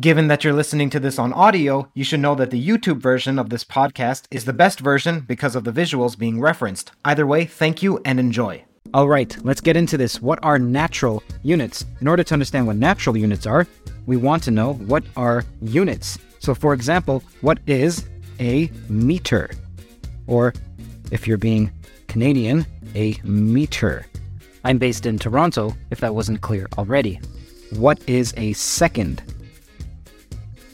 Given that you're listening to this on audio, you should know that the YouTube version of this podcast is the best version because of the visuals being referenced. Either way, thank you and enjoy. All right, let's get into this. What are natural units? In order to understand what natural units are, we want to know what are units. So, for example, what is a meter? Or, if you're being Canadian, a meter. I'm based in Toronto, if that wasn't clear already. What is a second?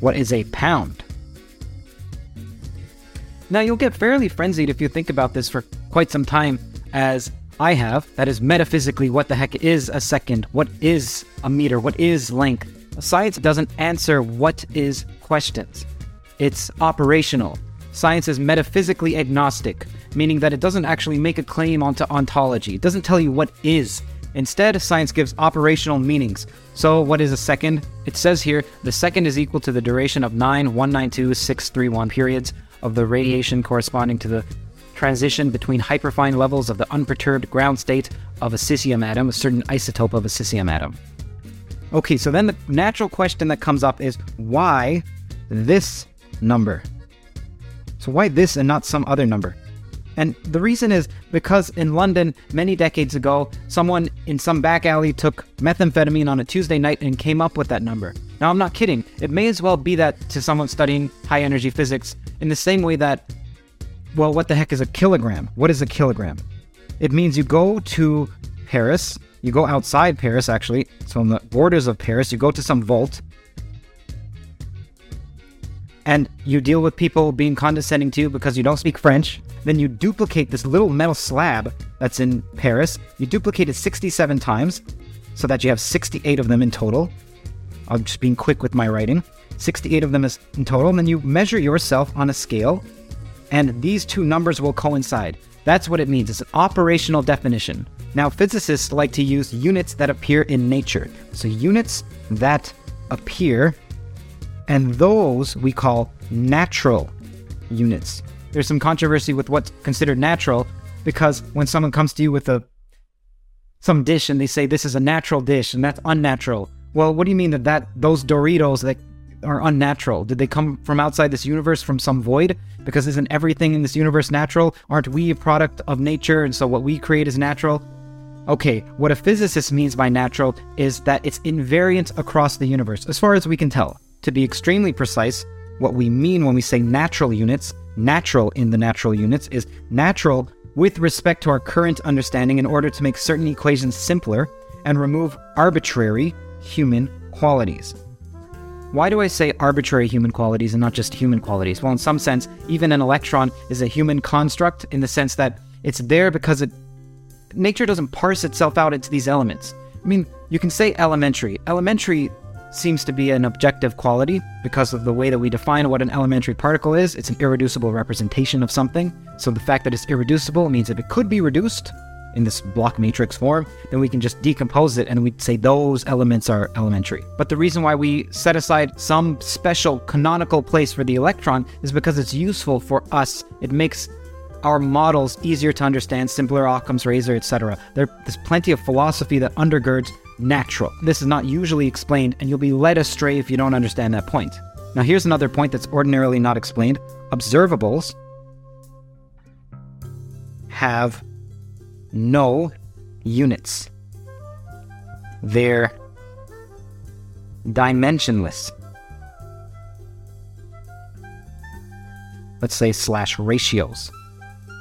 What is a pound? Now, you'll get fairly frenzied if you think about this for quite some time, as I have. That is metaphysically what the heck is a second? What is a meter? What is length? Science doesn't answer what is questions, it's operational. Science is metaphysically agnostic, meaning that it doesn't actually make a claim onto ontology. It doesn't tell you what is. Instead, science gives operational meanings. So, what is a second? It says here the second is equal to the duration of 9 192 631 periods of the radiation corresponding to the transition between hyperfine levels of the unperturbed ground state of a cesium atom, a certain isotope of a cesium atom. Okay, so then the natural question that comes up is why this number? So, why this and not some other number? And the reason is because in London, many decades ago, someone in some back alley took methamphetamine on a Tuesday night and came up with that number. Now, I'm not kidding. It may as well be that to someone studying high energy physics in the same way that, well, what the heck is a kilogram? What is a kilogram? It means you go to Paris, you go outside Paris, actually, so on the borders of Paris, you go to some vault, and you deal with people being condescending to you because you don't speak French, then you duplicate this little metal slab that's in Paris. You duplicate it 67 times so that you have 68 of them in total. I'm just being quick with my writing. 68 of them is in total. And then you measure yourself on a scale, and these two numbers will coincide. That's what it means. It's an operational definition. Now, physicists like to use units that appear in nature. So, units that appear, and those we call natural units there's some controversy with what's considered natural because when someone comes to you with a some dish and they say this is a natural dish and that's unnatural. Well, what do you mean that, that those Doritos that are unnatural? Did they come from outside this universe from some void? Because isn't everything in this universe natural? Aren't we a product of nature and so what we create is natural? Okay, what a physicist means by natural is that it's invariant across the universe, as far as we can tell. To be extremely precise, what we mean when we say natural units natural in the natural units is natural with respect to our current understanding in order to make certain equations simpler and remove arbitrary human qualities. Why do I say arbitrary human qualities and not just human qualities? Well, in some sense, even an electron is a human construct in the sense that it's there because it nature doesn't parse itself out into these elements. I mean, you can say elementary. Elementary seems to be an objective quality because of the way that we define what an elementary particle is. It's an irreducible representation of something. So the fact that it's irreducible means if it could be reduced in this block matrix form, then we can just decompose it and we'd say those elements are elementary. But the reason why we set aside some special canonical place for the electron is because it's useful for us. It makes our models easier to understand, simpler Occam's razor, etc. There, there's plenty of philosophy that undergirds natural. This is not usually explained, and you'll be led astray if you don't understand that point. Now, here's another point that's ordinarily not explained observables have no units, they're dimensionless. Let's say slash ratios.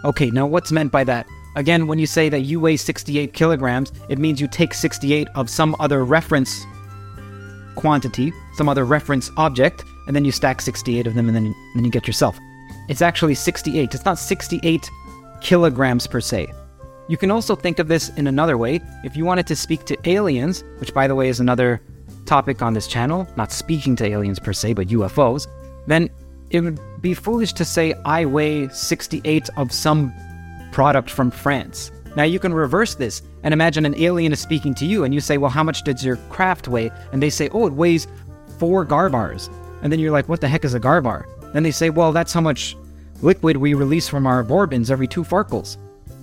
Okay, now what's meant by that? Again, when you say that you weigh 68 kilograms, it means you take 68 of some other reference quantity, some other reference object, and then you stack 68 of them and then, then you get yourself. It's actually 68. It's not 68 kilograms per se. You can also think of this in another way. If you wanted to speak to aliens, which by the way is another topic on this channel, not speaking to aliens per se, but UFOs, then it would be foolish to say I weigh 68 of some product from France. Now you can reverse this and imagine an alien is speaking to you and you say, Well, how much does your craft weigh? And they say, Oh, it weighs four garbars. And then you're like, What the heck is a garbar? Then they say, Well, that's how much liquid we release from our bore bins every two farkles.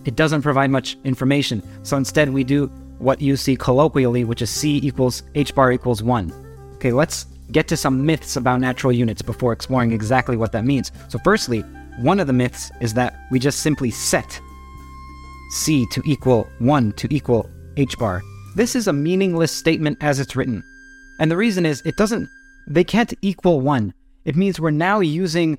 It doesn't provide much information. So instead, we do what you see colloquially, which is C equals H bar equals 1. Okay, let's get to some myths about natural units before exploring exactly what that means. So, firstly, one of the myths is that we just simply set C to equal 1 to equal H bar. This is a meaningless statement as it's written. And the reason is it doesn't, they can't equal 1. It means we're now using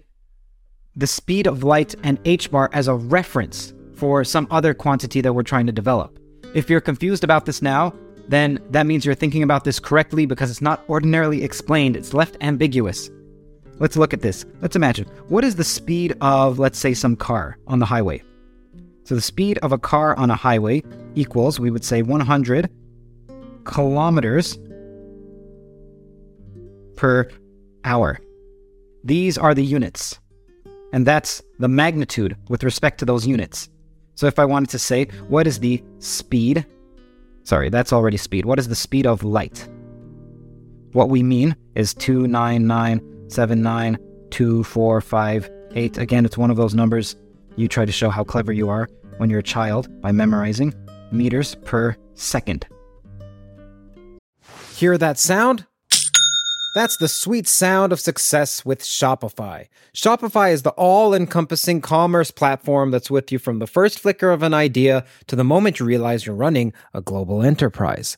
the speed of light and H bar as a reference for some other quantity that we're trying to develop. If you're confused about this now, then that means you're thinking about this correctly because it's not ordinarily explained, it's left ambiguous. Let's look at this. Let's imagine what is the speed of, let's say, some car on the highway? So the speed of a car on a highway equals, we would say, 100 kilometers per hour. These are the units. And that's the magnitude with respect to those units. So if I wanted to say, what is the speed? Sorry, that's already speed. What is the speed of light? What we mean is 299 seven, nine, two, four, five, eight. Again, it's one of those numbers you try to show how clever you are when you're a child by memorizing meters per second. Hear that sound? That's the sweet sound of success with Shopify. Shopify is the all encompassing commerce platform that's with you from the first flicker of an idea to the moment you realize you're running a global enterprise.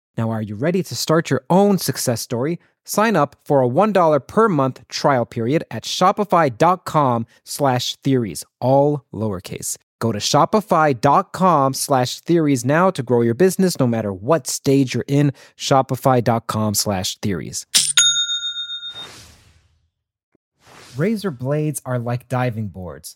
Now, are you ready to start your own success story? Sign up for a $1 per month trial period at shopify.com slash theories, all lowercase. Go to shopify.com slash theories now to grow your business no matter what stage you're in. Shopify.com slash theories. Razor blades are like diving boards.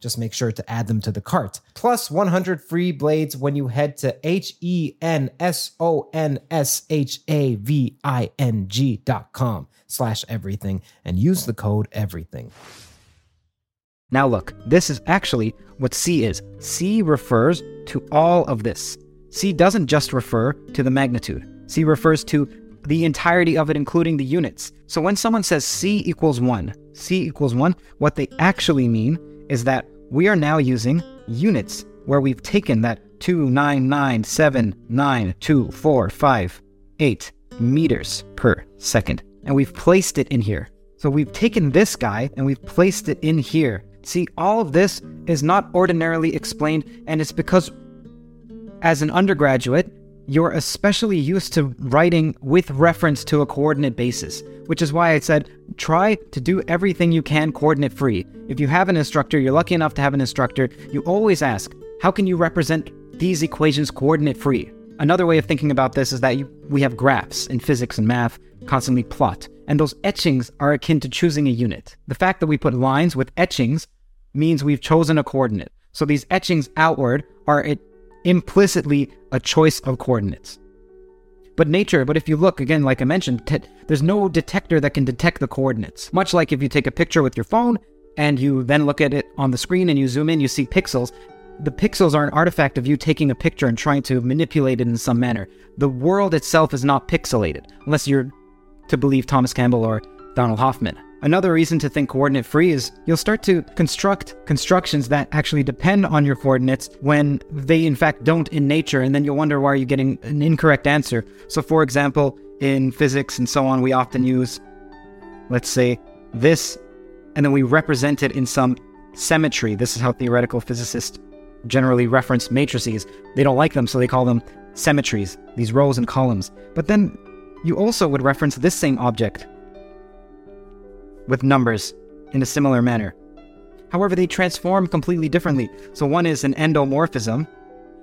Just make sure to add them to the cart. Plus 100 free blades when you head to H E N S O N S H A V I N G dot com slash everything and use the code everything. Now, look, this is actually what C is. C refers to all of this. C doesn't just refer to the magnitude, C refers to the entirety of it, including the units. So when someone says C equals 1, C equals 1, what they actually mean is that we are now using units where we've taken that 299792458 meters per second and we've placed it in here. So we've taken this guy and we've placed it in here. See, all of this is not ordinarily explained, and it's because as an undergraduate, you're especially used to writing with reference to a coordinate basis, which is why I said try to do everything you can coordinate free. If you have an instructor, you're lucky enough to have an instructor, you always ask, how can you represent these equations coordinate free? Another way of thinking about this is that you, we have graphs in physics and math constantly plot, and those etchings are akin to choosing a unit. The fact that we put lines with etchings means we've chosen a coordinate. So these etchings outward are implicitly a choice of coordinates. But nature, but if you look again, like I mentioned, there's no detector that can detect the coordinates. Much like if you take a picture with your phone and you then look at it on the screen and you zoom in, you see pixels. The pixels are an artifact of you taking a picture and trying to manipulate it in some manner. The world itself is not pixelated, unless you're to believe Thomas Campbell or Donald Hoffman. Another reason to think coordinate free is you'll start to construct constructions that actually depend on your coordinates when they in fact don't in nature, and then you'll wonder why are you're getting an incorrect answer. So, for example, in physics and so on, we often use, let's say, this, and then we represent it in some symmetry. This is how theoretical physicists generally reference matrices. They don't like them, so they call them symmetries, these rows and columns. But then you also would reference this same object with numbers in a similar manner. However, they transform completely differently. So one is an endomorphism,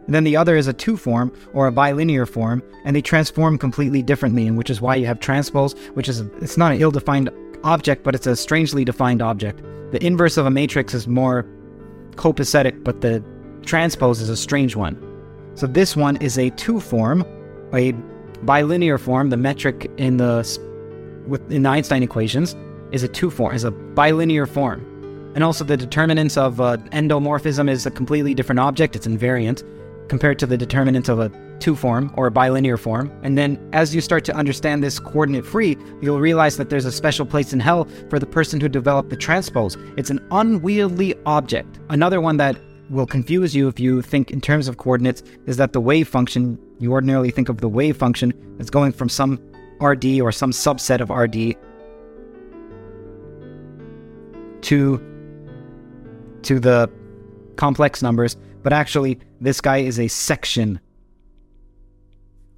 and then the other is a two form or a bilinear form, and they transform completely differently, and which is why you have transpose, which is it's not an ill-defined object, but it's a strangely defined object. The inverse of a matrix is more copacetic, but the transpose is a strange one. So this one is a two form, a bilinear form, the metric in the with in the Einstein equations, is a two form, is a bilinear form. And also the determinants of uh, endomorphism is a completely different object, it's invariant, compared to the determinants of a two form or a bilinear form. And then as you start to understand this coordinate free, you'll realize that there's a special place in hell for the person who developed the transpose. It's an unwieldy object. Another one that will confuse you if you think in terms of coordinates is that the wave function, you ordinarily think of the wave function as going from some RD or some subset of RD to to the complex numbers, but actually this guy is a section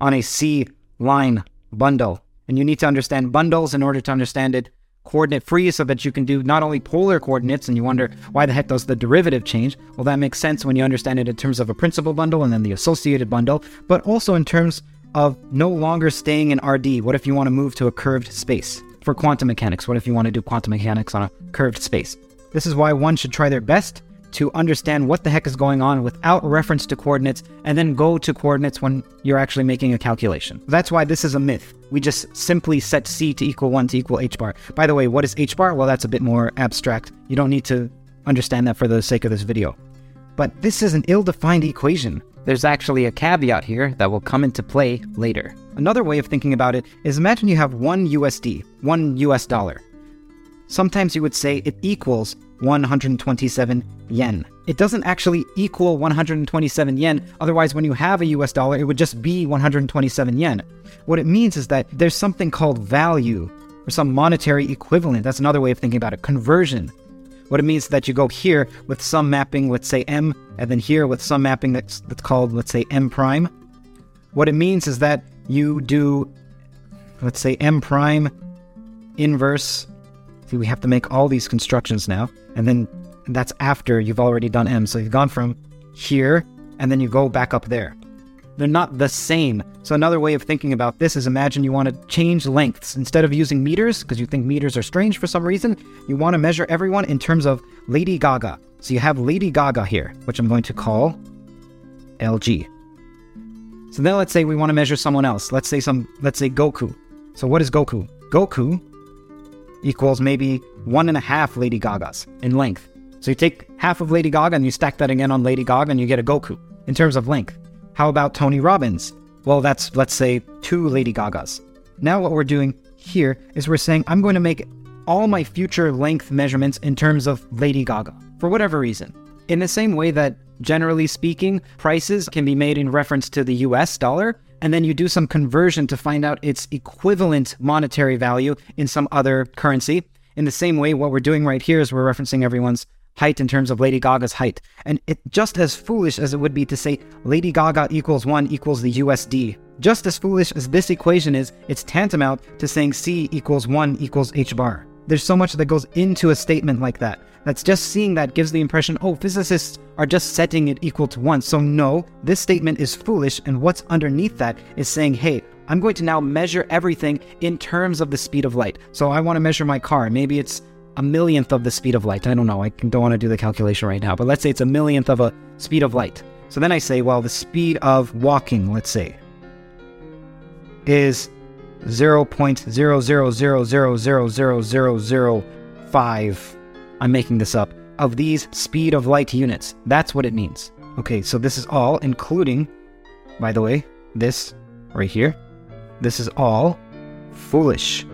on a C line bundle. And you need to understand bundles in order to understand it coordinate free so that you can do not only polar coordinates and you wonder why the heck does the derivative change? Well, that makes sense when you understand it in terms of a principal bundle and then the associated bundle, but also in terms of no longer staying in RD. What if you want to move to a curved space? For quantum mechanics. What if you want to do quantum mechanics on a curved space? This is why one should try their best to understand what the heck is going on without reference to coordinates and then go to coordinates when you're actually making a calculation. That's why this is a myth. We just simply set c to equal 1 to equal h bar. By the way, what is h bar? Well, that's a bit more abstract. You don't need to understand that for the sake of this video. But this is an ill defined equation. There's actually a caveat here that will come into play later. Another way of thinking about it is imagine you have one USD, one US dollar. Sometimes you would say it equals 127 yen. It doesn't actually equal 127 yen, otherwise, when you have a US dollar, it would just be 127 yen. What it means is that there's something called value or some monetary equivalent. That's another way of thinking about it conversion. What it means is that you go here with some mapping, let's say m, and then here with some mapping that's, that's called, let's say, m prime. What it means is that you do, let's say, m prime inverse. See, we have to make all these constructions now. And then that's after you've already done m. So you've gone from here and then you go back up there. They're not the same. So another way of thinking about this is imagine you want to change lengths. Instead of using meters, because you think meters are strange for some reason, you want to measure everyone in terms of Lady Gaga. So you have Lady Gaga here, which I'm going to call LG. So then let's say we want to measure someone else. Let's say some let's say Goku. So what is Goku? Goku equals maybe one and a half Lady Gagas in length. So you take half of Lady Gaga and you stack that again on Lady Gaga and you get a Goku in terms of length. How about Tony Robbins? Well, that's, let's say, two Lady Gagas. Now, what we're doing here is we're saying I'm going to make all my future length measurements in terms of Lady Gaga, for whatever reason. In the same way that, generally speaking, prices can be made in reference to the US dollar, and then you do some conversion to find out its equivalent monetary value in some other currency. In the same way, what we're doing right here is we're referencing everyone's height in terms of Lady Gaga's height. And it just as foolish as it would be to say Lady Gaga equals 1 equals the USD. Just as foolish as this equation is, it's tantamount to saying C equals 1 equals H bar. There's so much that goes into a statement like that. That's just seeing that gives the impression, oh, physicists are just setting it equal to 1. So, no, this statement is foolish, and what's underneath that is saying, hey, I'm going to now measure everything in terms of the speed of light. So, I want to measure my car. Maybe it's a millionth of the speed of light. I don't know. I don't want to do the calculation right now, but let's say it's a millionth of a speed of light. So then I say, well, the speed of walking, let's say, is 0.000000005. I'm making this up. Of these speed of light units. That's what it means. Okay, so this is all, including, by the way, this right here. This is all foolish.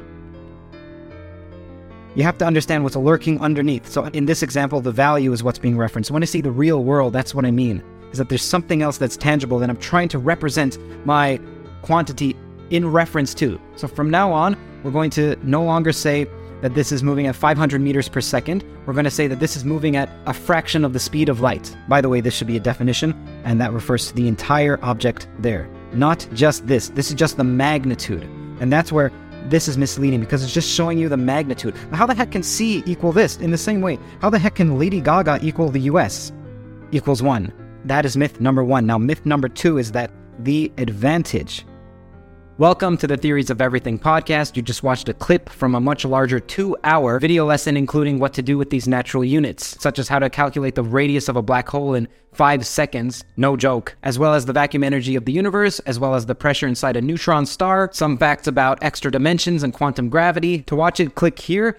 You have to understand what's lurking underneath. So in this example, the value is what's being referenced. When I say the real world, that's what I mean. Is that there's something else that's tangible that I'm trying to represent my quantity in reference to. So from now on, we're going to no longer say that this is moving at 500 meters per second. We're going to say that this is moving at a fraction of the speed of light. By the way, this should be a definition, and that refers to the entire object there, not just this. This is just the magnitude. And that's where this is misleading because it's just showing you the magnitude. How the heck can C equal this in the same way? How the heck can Lady Gaga equal the US equals 1? That is myth number one. Now, myth number two is that the advantage Welcome to the Theories of Everything podcast. You just watched a clip from a much larger two hour video lesson, including what to do with these natural units, such as how to calculate the radius of a black hole in five seconds, no joke, as well as the vacuum energy of the universe, as well as the pressure inside a neutron star, some facts about extra dimensions and quantum gravity. To watch it, click here